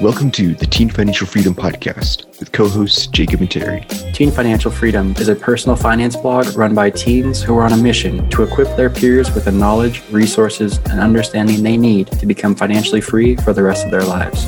Welcome to the Teen Financial Freedom Podcast with co hosts Jacob and Terry. Teen Financial Freedom is a personal finance blog run by teens who are on a mission to equip their peers with the knowledge, resources, and understanding they need to become financially free for the rest of their lives.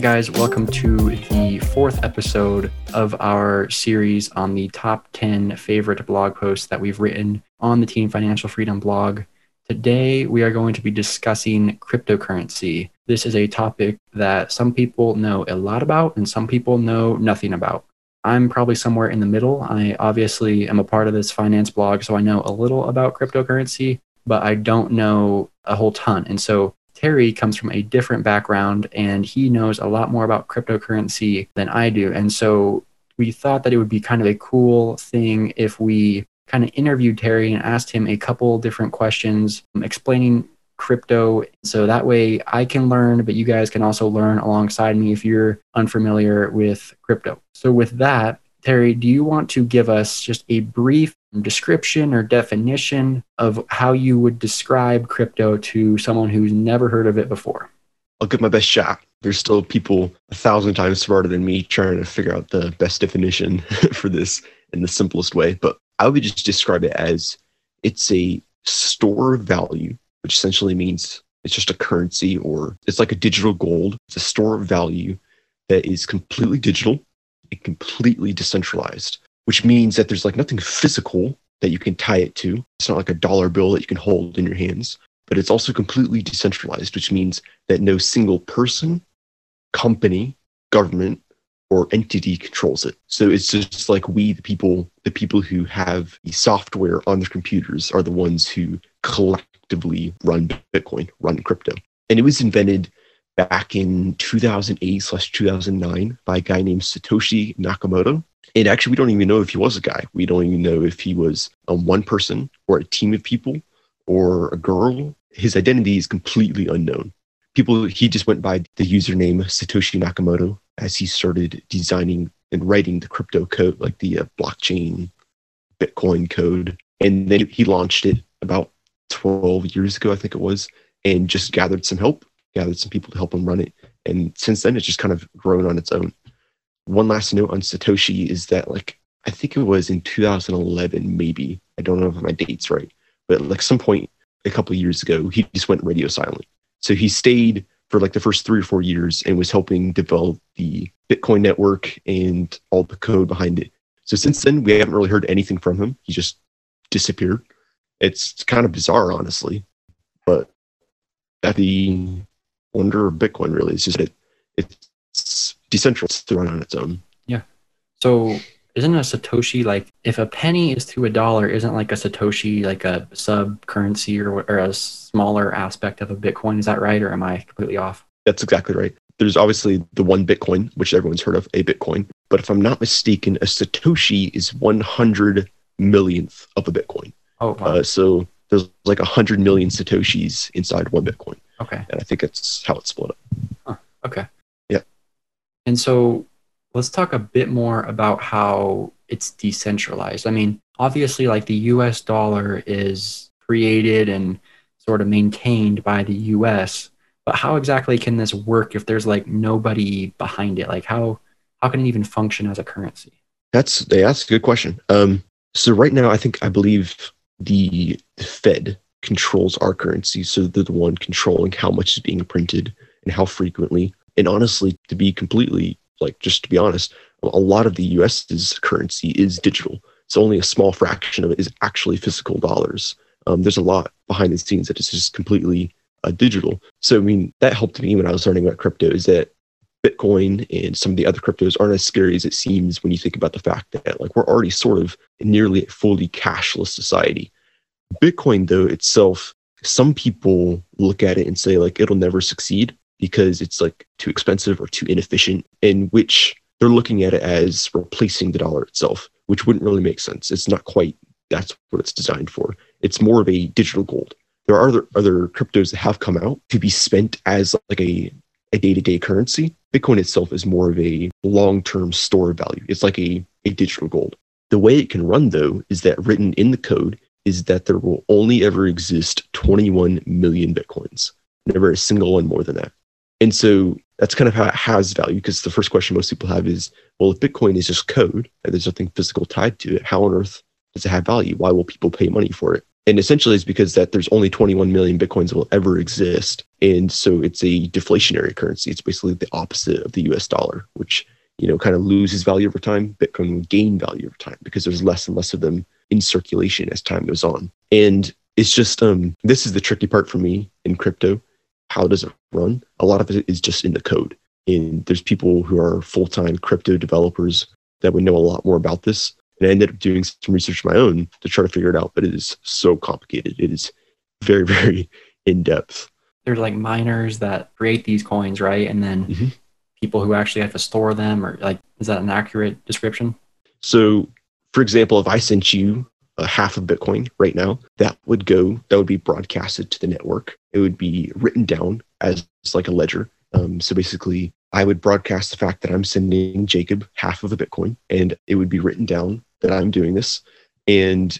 Hey guys, welcome to the fourth episode of our series on the top 10 favorite blog posts that we've written on the Teen Financial Freedom blog. Today, we are going to be discussing cryptocurrency. This is a topic that some people know a lot about and some people know nothing about. I'm probably somewhere in the middle. I obviously am a part of this finance blog, so I know a little about cryptocurrency, but I don't know a whole ton. And so Terry comes from a different background and he knows a lot more about cryptocurrency than I do. And so we thought that it would be kind of a cool thing if we kind of interviewed Terry and asked him a couple different questions um, explaining crypto. So that way I can learn, but you guys can also learn alongside me if you're unfamiliar with crypto. So with that, Terry, do you want to give us just a brief description or definition of how you would describe crypto to someone who's never heard of it before? I'll give my best shot. There's still people a thousand times smarter than me trying to figure out the best definition for this in the simplest way. But I would just describe it as it's a store of value, which essentially means it's just a currency or it's like a digital gold. It's a store of value that is completely digital and completely decentralized which means that there's like nothing physical that you can tie it to. It's not like a dollar bill that you can hold in your hands, but it's also completely decentralized, which means that no single person, company, government, or entity controls it. So it's just like we, the people, the people who have the software on their computers are the ones who collectively run Bitcoin, run crypto. And it was invented back in 2008 slash 2009 by a guy named Satoshi Nakamoto. And actually, we don't even know if he was a guy. We don't even know if he was a one person or a team of people or a girl. His identity is completely unknown. People, he just went by the username Satoshi Nakamoto as he started designing and writing the crypto code, like the uh, blockchain Bitcoin code. And then he launched it about 12 years ago, I think it was, and just gathered some help, gathered some people to help him run it. And since then, it's just kind of grown on its own. One last note on Satoshi is that like I think it was in 2011 maybe. I don't know if my date's right. But like some point a couple years ago he just went radio silent. So he stayed for like the first three or four years and was helping develop the Bitcoin network and all the code behind it. So since then we haven't really heard anything from him. He just disappeared. It's kind of bizarre honestly. But at the wonder Bitcoin really. Is just that it's decentralized to run on its own. Yeah. So isn't a satoshi like if a penny is to a dollar isn't like a satoshi like a sub currency or, or a smaller aspect of a bitcoin? Is that right or am i completely off? That's exactly right. There's obviously the one bitcoin which everyone's heard of a bitcoin. But if i'm not mistaken a satoshi is 100 millionth of a bitcoin. Oh wow. Uh, so there's like 100 million satoshis inside one bitcoin okay and i think it's how it's split up huh. okay Yeah. and so let's talk a bit more about how it's decentralized. I mean, obviously, like the US dollar is created and sort of maintained by the US, but how exactly can this work if there's like nobody behind it? Like, how, how can it even function as a currency? That's, that's a good question. Um, so, right now, I think, I believe the Fed controls our currency. So, they're the one controlling how much is being printed and how frequently and honestly, to be completely like, just to be honest, a lot of the US's currency is digital. So only a small fraction of it is actually physical dollars. Um, there's a lot behind the scenes that is just completely uh, digital. So, I mean, that helped me when I was learning about crypto is that Bitcoin and some of the other cryptos aren't as scary as it seems when you think about the fact that like we're already sort of nearly a fully cashless society. Bitcoin, though itself, some people look at it and say like it'll never succeed because it's like too expensive or too inefficient, in which they're looking at it as replacing the dollar itself, which wouldn't really make sense. It's not quite that's what it's designed for. It's more of a digital gold. There are other, other cryptos that have come out to be spent as like a, a day-to-day currency. Bitcoin itself is more of a long-term store of value. It's like a, a digital gold. The way it can run though is that written in the code is that there will only ever exist 21 million bitcoins, never a single one more than that. And so that's kind of how it has value because the first question most people have is, well, if Bitcoin is just code and there's nothing physical tied to it, how on earth does it have value? Why will people pay money for it? And essentially, it's because that there's only 21 million bitcoins will ever exist, and so it's a deflationary currency. It's basically the opposite of the U.S. dollar, which you know kind of loses value over time. Bitcoin will gain value over time because there's less and less of them in circulation as time goes on. And it's just um, this is the tricky part for me in crypto. How does it run? A lot of it is just in the code, and there's people who are full-time crypto developers that would know a lot more about this and I ended up doing some research of my own to try to figure it out. But it is so complicated. It is very, very in depth. There's like miners that create these coins, right? And then mm-hmm. people who actually have to store them, or like, is that an accurate description? So, for example, if I sent you a half of Bitcoin right now, that would go, that would be broadcasted to the network. It would be written down as like a ledger. Um, so basically, I would broadcast the fact that I'm sending Jacob half of a Bitcoin, and it would be written down that I'm doing this. And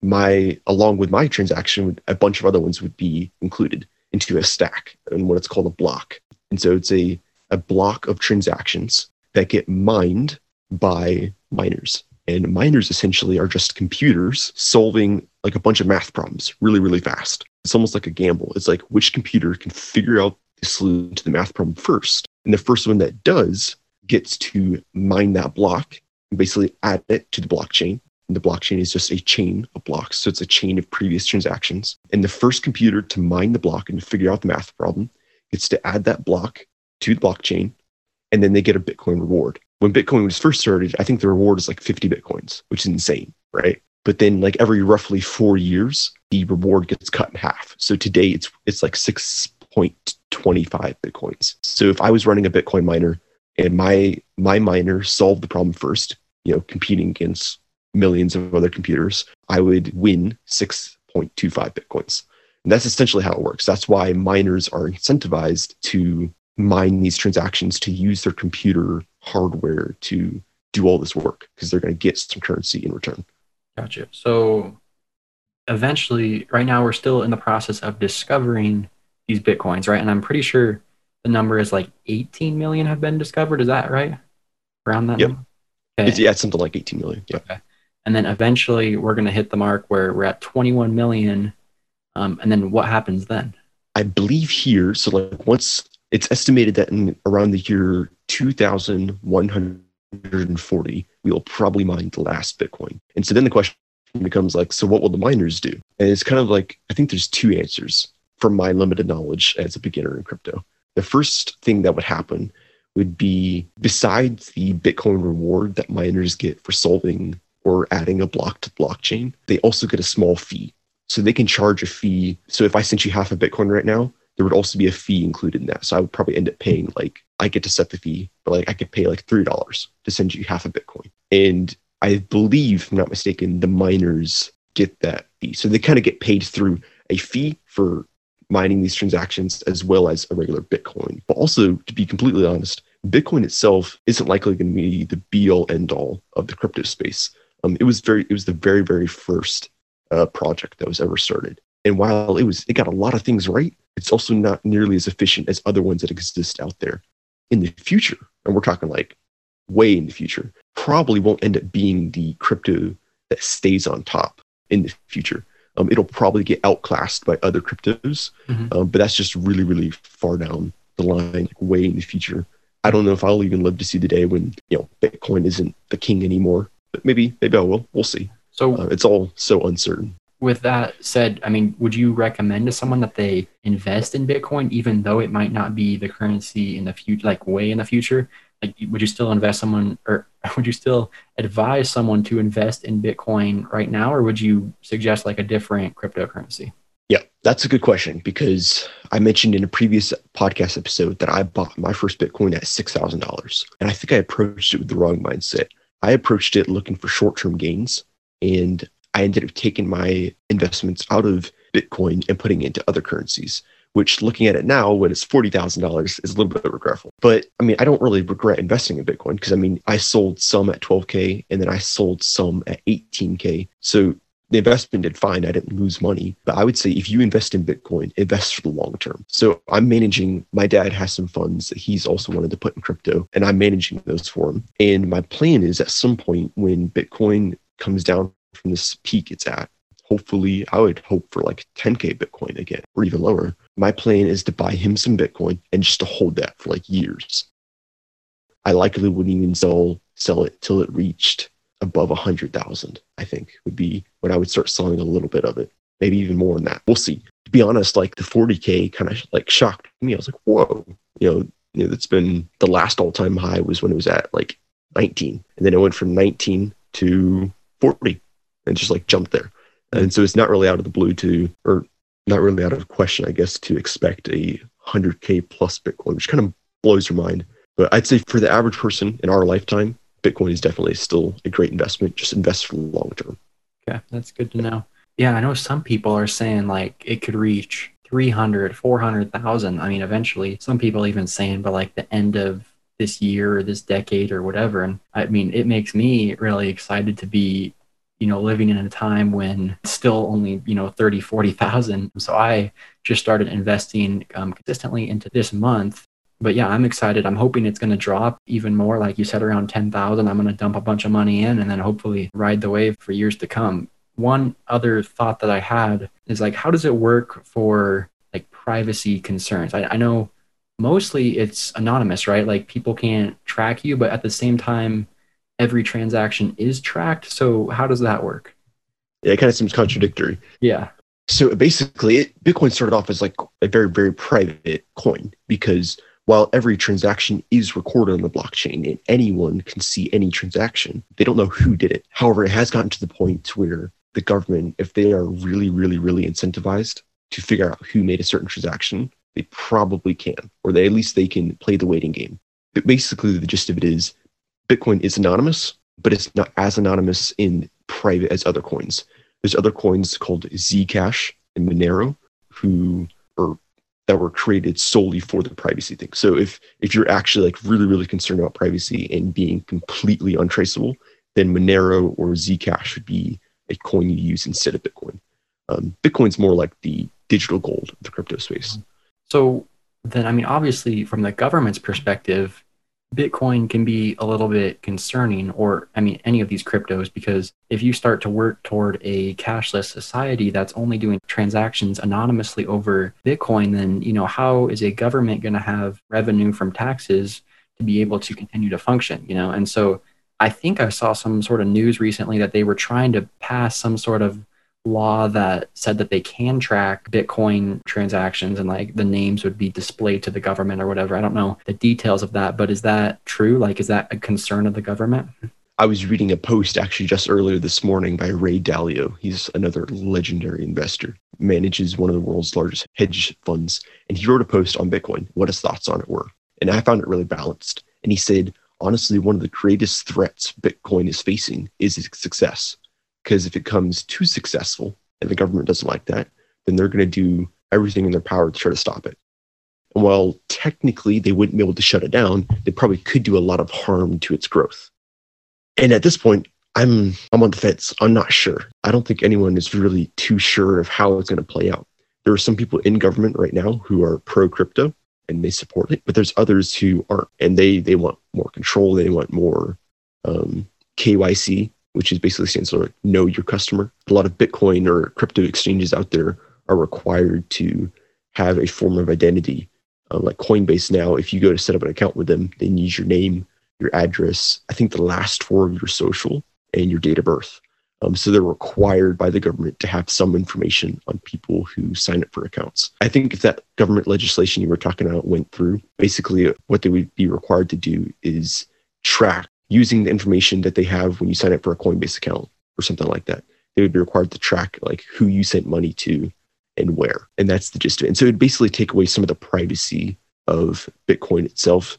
my, along with my transaction, a bunch of other ones would be included into a stack and what it's called a block. And so it's a, a block of transactions that get mined by miners. And miners essentially are just computers solving like a bunch of math problems really, really fast. It's almost like a gamble. It's like which computer can figure out the solution to the math problem first. And the first one that does gets to mine that block and basically add it to the blockchain. And the blockchain is just a chain of blocks. So it's a chain of previous transactions. And the first computer to mine the block and figure out the math problem gets to add that block to the blockchain. And then they get a Bitcoin reward. When Bitcoin was first started, I think the reward is like 50 Bitcoins, which is insane, right? But then like every roughly four years, the reward gets cut in half. So today it's it's like 6.25 Bitcoins. So if I was running a Bitcoin miner and my my miner solved the problem first you know competing against millions of other computers i would win 6.25 bitcoins and that's essentially how it works that's why miners are incentivized to mine these transactions to use their computer hardware to do all this work because they're going to get some currency in return gotcha so eventually right now we're still in the process of discovering these bitcoins right and i'm pretty sure the number is like 18 million have been discovered. Is that right? Around that? Yep. Okay. It's, yeah, it's something like 18 million. Yeah. Okay. And then eventually we're going to hit the mark where we're at 21 million. Um, and then what happens then? I believe here, so like once it's estimated that in around the year 2140, we will probably mine the last Bitcoin. And so then the question becomes like, so what will the miners do? And it's kind of like, I think there's two answers from my limited knowledge as a beginner in crypto the first thing that would happen would be besides the Bitcoin reward that miners get for solving or adding a block to blockchain, they also get a small fee. So they can charge a fee. So if I sent you half a Bitcoin right now, there would also be a fee included in that. So I would probably end up paying like I get to set the fee, but like I could pay like three dollars to send you half a Bitcoin. And I believe, if I'm not mistaken, the miners get that fee. So they kind of get paid through a fee for mining these transactions as well as a regular Bitcoin. But also, to be completely honest, Bitcoin itself isn't likely going to be the be all end all of the crypto space. Um, it was very, it was the very, very first uh, project that was ever started. And while it was, it got a lot of things right. It's also not nearly as efficient as other ones that exist out there. In the future, and we're talking like way in the future, probably won't end up being the crypto that stays on top in the future um, it'll probably get outclassed by other cryptos. Mm-hmm. Um, but that's just really, really far down the line, like way in the future. I don't know if I'll even live to see the day when you know Bitcoin isn't the king anymore. But maybe, maybe I will. We'll see. So uh, it's all so uncertain. With that said, I mean, would you recommend to someone that they invest in Bitcoin, even though it might not be the currency in the future, like way in the future? like would you still invest someone or would you still advise someone to invest in bitcoin right now or would you suggest like a different cryptocurrency yeah that's a good question because i mentioned in a previous podcast episode that i bought my first bitcoin at $6000 and i think i approached it with the wrong mindset i approached it looking for short-term gains and i ended up taking my investments out of bitcoin and putting it into other currencies which looking at it now when it's $40,000 is a little bit regretful. But I mean, I don't really regret investing in Bitcoin because I mean, I sold some at 12K and then I sold some at 18K. So the investment did fine. I didn't lose money. But I would say if you invest in Bitcoin, invest for the long term. So I'm managing, my dad has some funds that he's also wanted to put in crypto, and I'm managing those for him. And my plan is at some point when Bitcoin comes down from this peak it's at, hopefully, I would hope for like 10K Bitcoin again or even lower. My plan is to buy him some Bitcoin and just to hold that for like years. I likely wouldn't even sell sell it till it reached above hundred thousand. I think would be when I would start selling a little bit of it, maybe even more than that. We'll see. To be honest, like the 40k kind of like shocked me. I was like, whoa, you know, you know, that's been the last all time high was when it was at like 19, and then it went from 19 to 40, and just like jumped there. And so it's not really out of the blue to, or not really out of question, I guess, to expect a 100k plus Bitcoin, which kind of blows your mind. But I'd say for the average person in our lifetime, Bitcoin is definitely still a great investment. Just invest for the long term. Okay, that's good to know. Yeah, I know some people are saying like it could reach 300, 400,000. I mean, eventually, some people even saying but like the end of this year or this decade or whatever. And I mean, it makes me really excited to be, you know, living in a time when still only, you know, 30, 40,000. So I just started investing um, consistently into this month but yeah, I'm excited. I'm hoping it's going to drop even more. Like you said, around 10,000. I'm going to dump a bunch of money in and then hopefully ride the wave for years to come. One other thought that I had is like, how does it work for like privacy concerns? I, I know mostly it's anonymous, right? Like people can't track you, but at the same time, every transaction is tracked. So how does that work? Yeah, it kind of seems contradictory. Yeah. So basically, it, Bitcoin started off as like a very, very private coin because while every transaction is recorded on the blockchain and anyone can see any transaction, they don't know who did it. However, it has gotten to the point where the government, if they are really, really, really incentivized to figure out who made a certain transaction, they probably can, or they at least they can play the waiting game. But basically, the gist of it is Bitcoin is anonymous, but it's not as anonymous in private as other coins. There's other coins called Zcash and Monero who are that were created solely for the privacy thing. So if if you're actually like really really concerned about privacy and being completely untraceable, then Monero or Zcash would be a coin you use instead of Bitcoin. Um, Bitcoin's more like the digital gold of the crypto space. So then, I mean, obviously, from the government's perspective, Bitcoin can be a little bit concerning, or I mean, any of these cryptos, because if you start to work toward a cashless society that's only doing transactions anonymously over Bitcoin, then, you know, how is a government going to have revenue from taxes to be able to continue to function, you know? And so I think I saw some sort of news recently that they were trying to pass some sort of law that said that they can track Bitcoin transactions and like the names would be displayed to the government or whatever. I don't know the details of that, but is that true? Like, is that a concern of the government? I was reading a post actually just earlier this morning by Ray Dalio. He's another legendary investor, manages one of the world's largest hedge funds. And he wrote a post on Bitcoin, what his thoughts on it were. And I found it really balanced. And he said, honestly, one of the greatest threats Bitcoin is facing is its success because if it comes too successful and the government doesn't like that, then they're going to do everything in their power to try to stop it. And while technically they wouldn't be able to shut it down, they probably could do a lot of harm to its growth. And at this point, I'm I'm on the fence. I'm not sure. I don't think anyone is really too sure of how it's going to play out. There are some people in government right now who are pro crypto and they support it, but there's others who aren't, and they they want more control. They want more um, KYC, which is basically stands for know your customer. A lot of Bitcoin or crypto exchanges out there are required to have a form of identity. Um, like Coinbase now, if you go to set up an account with them, they need your name, your address, I think the last four of your social, and your date of birth. Um, so they're required by the government to have some information on people who sign up for accounts. I think if that government legislation you were talking about went through, basically what they would be required to do is track using the information that they have when you sign up for a Coinbase account or something like that. They would be required to track like who you sent money to and where. And that's the gist of it. And so it would basically take away some of the privacy of Bitcoin itself.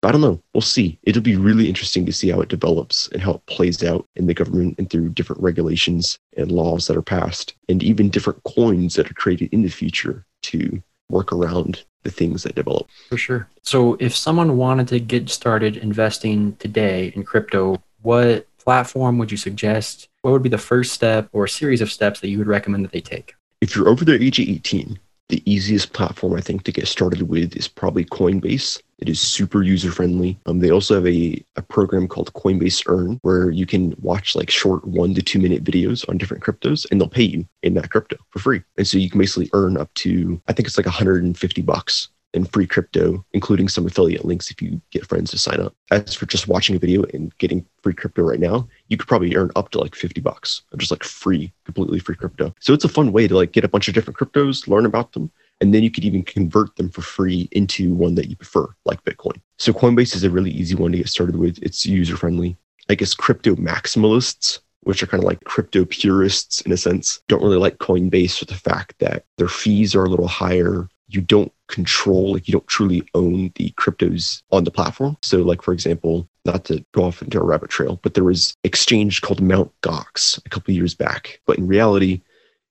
But I don't know. We'll see. It'll be really interesting to see how it develops and how it plays out in the government and through different regulations and laws that are passed, and even different coins that are created in the future to work around the things that develop. For sure. So if someone wanted to get started investing today in crypto, what platform would you suggest? What would be the first step or series of steps that you would recommend that they take? If you're over the age of 18, the easiest platform I think to get started with is probably Coinbase. It is super user friendly. Um, they also have a, a program called Coinbase Earn where you can watch like short one to two minute videos on different cryptos and they'll pay you in that crypto for free. And so you can basically earn up to, I think it's like 150 bucks in free crypto, including some affiliate links if you get friends to sign up. As for just watching a video and getting free crypto right now, you could probably earn up to like 50 bucks of just like free, completely free crypto. So it's a fun way to like get a bunch of different cryptos, learn about them, and then you could even convert them for free into one that you prefer, like Bitcoin. So Coinbase is a really easy one to get started with. It's user friendly. I guess crypto maximalists which are kind of like crypto purists in a sense, don't really like Coinbase for the fact that their fees are a little higher you don't control, like you don't truly own the cryptos on the platform. So, like for example, not to go off into a rabbit trail, but there was exchange called Mount Gox a couple years back. But in reality,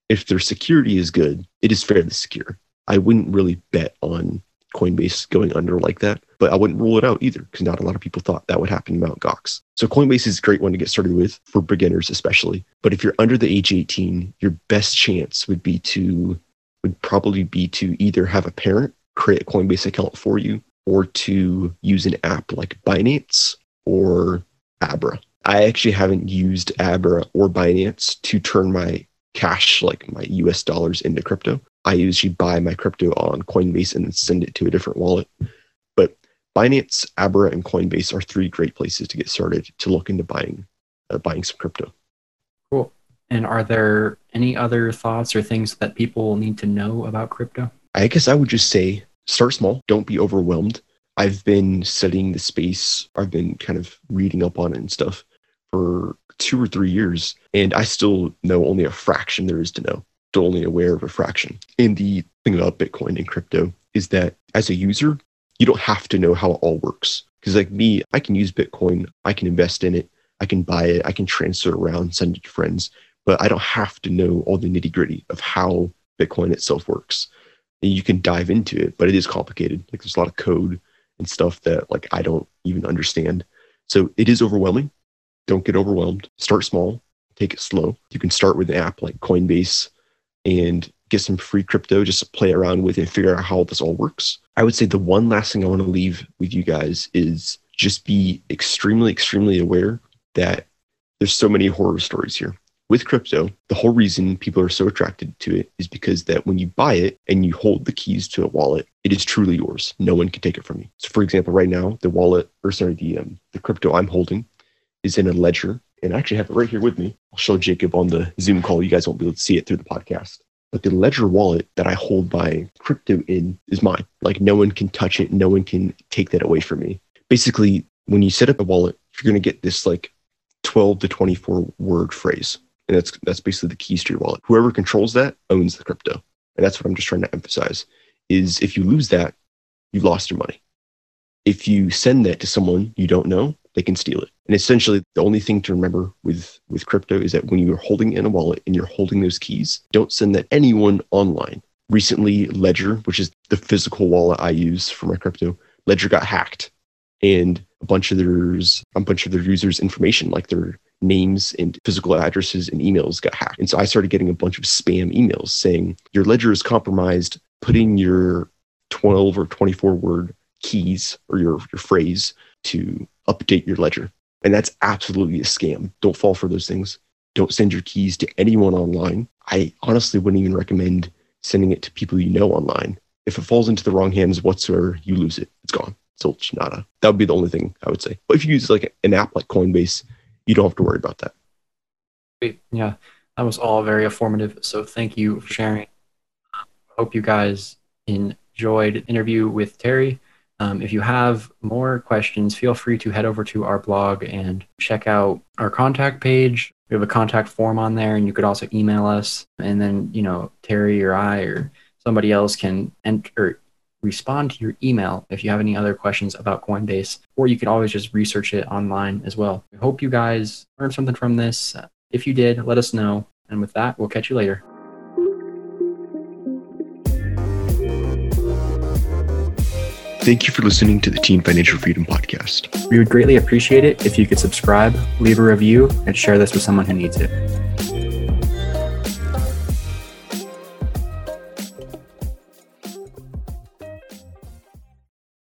if their security is good, it is fairly secure. I wouldn't really bet on Coinbase going under like that, but I wouldn't rule it out either because not a lot of people thought that would happen to Mount Gox. So Coinbase is a great one to get started with for beginners, especially. But if you're under the age 18, your best chance would be to would probably be to either have a parent create a Coinbase account for you or to use an app like Binance or Abra. I actually haven't used Abra or Binance to turn my cash, like my US dollars, into crypto. I usually buy my crypto on Coinbase and then send it to a different wallet. But Binance, Abra, and Coinbase are three great places to get started to look into buying uh, buying some crypto. Cool. And are there any other thoughts or things that people need to know about crypto? I guess I would just say start small, don't be overwhelmed. I've been studying the space, I've been kind of reading up on it and stuff for two or three years, and I still know only a fraction there is to know, only aware of a fraction. And the thing about Bitcoin and crypto is that as a user, you don't have to know how it all works. Because, like me, I can use Bitcoin, I can invest in it, I can buy it, I can transfer it around, send it to friends but I don't have to know all the nitty gritty of how Bitcoin itself works. And you can dive into it, but it is complicated. Like there's a lot of code and stuff that like I don't even understand. So it is overwhelming. Don't get overwhelmed. Start small, take it slow. You can start with an app like Coinbase and get some free crypto just to play around with and figure out how this all works. I would say the one last thing I want to leave with you guys is just be extremely, extremely aware that there's so many horror stories here with crypto, the whole reason people are so attracted to it is because that when you buy it and you hold the keys to a wallet, it is truly yours. No one can take it from you. So, for example, right now, the wallet, or sorry, the um, the crypto I'm holding is in a ledger, and I actually have it right here with me. I'll show Jacob on the Zoom call. You guys won't be able to see it through the podcast. But the ledger wallet that I hold my crypto in is mine. Like no one can touch it. No one can take that away from me. Basically, when you set up a wallet, you're going to get this like 12 to 24 word phrase and that's that's basically the keys to your wallet. Whoever controls that owns the crypto, and that's what I'm just trying to emphasize. Is if you lose that, you've lost your money. If you send that to someone you don't know, they can steal it. And essentially, the only thing to remember with with crypto is that when you're holding in a wallet and you're holding those keys, don't send that anyone online. Recently, Ledger, which is the physical wallet I use for my crypto, Ledger got hacked, and a bunch of their a bunch of their users' information, like their names and physical addresses and emails got hacked. And so I started getting a bunch of spam emails saying your ledger is compromised. Put in your 12 or 24 word keys or your, your phrase to update your ledger. And that's absolutely a scam. Don't fall for those things. Don't send your keys to anyone online. I honestly wouldn't even recommend sending it to people you know online. If it falls into the wrong hands whatsoever, you lose it. It's gone. So nada. That would be the only thing I would say. But if you use like an app like Coinbase, you don't have to worry about that. Yeah, that was all very informative. So thank you for sharing. Hope you guys enjoyed interview with Terry. Um, if you have more questions, feel free to head over to our blog and check out our contact page. We have a contact form on there, and you could also email us. And then, you know, Terry or I or somebody else can enter respond to your email if you have any other questions about Coinbase, or you can always just research it online as well. I hope you guys learned something from this. If you did, let us know. And with that, we'll catch you later. Thank you for listening to the Teen Financial Freedom Podcast. We would greatly appreciate it if you could subscribe, leave a review, and share this with someone who needs it.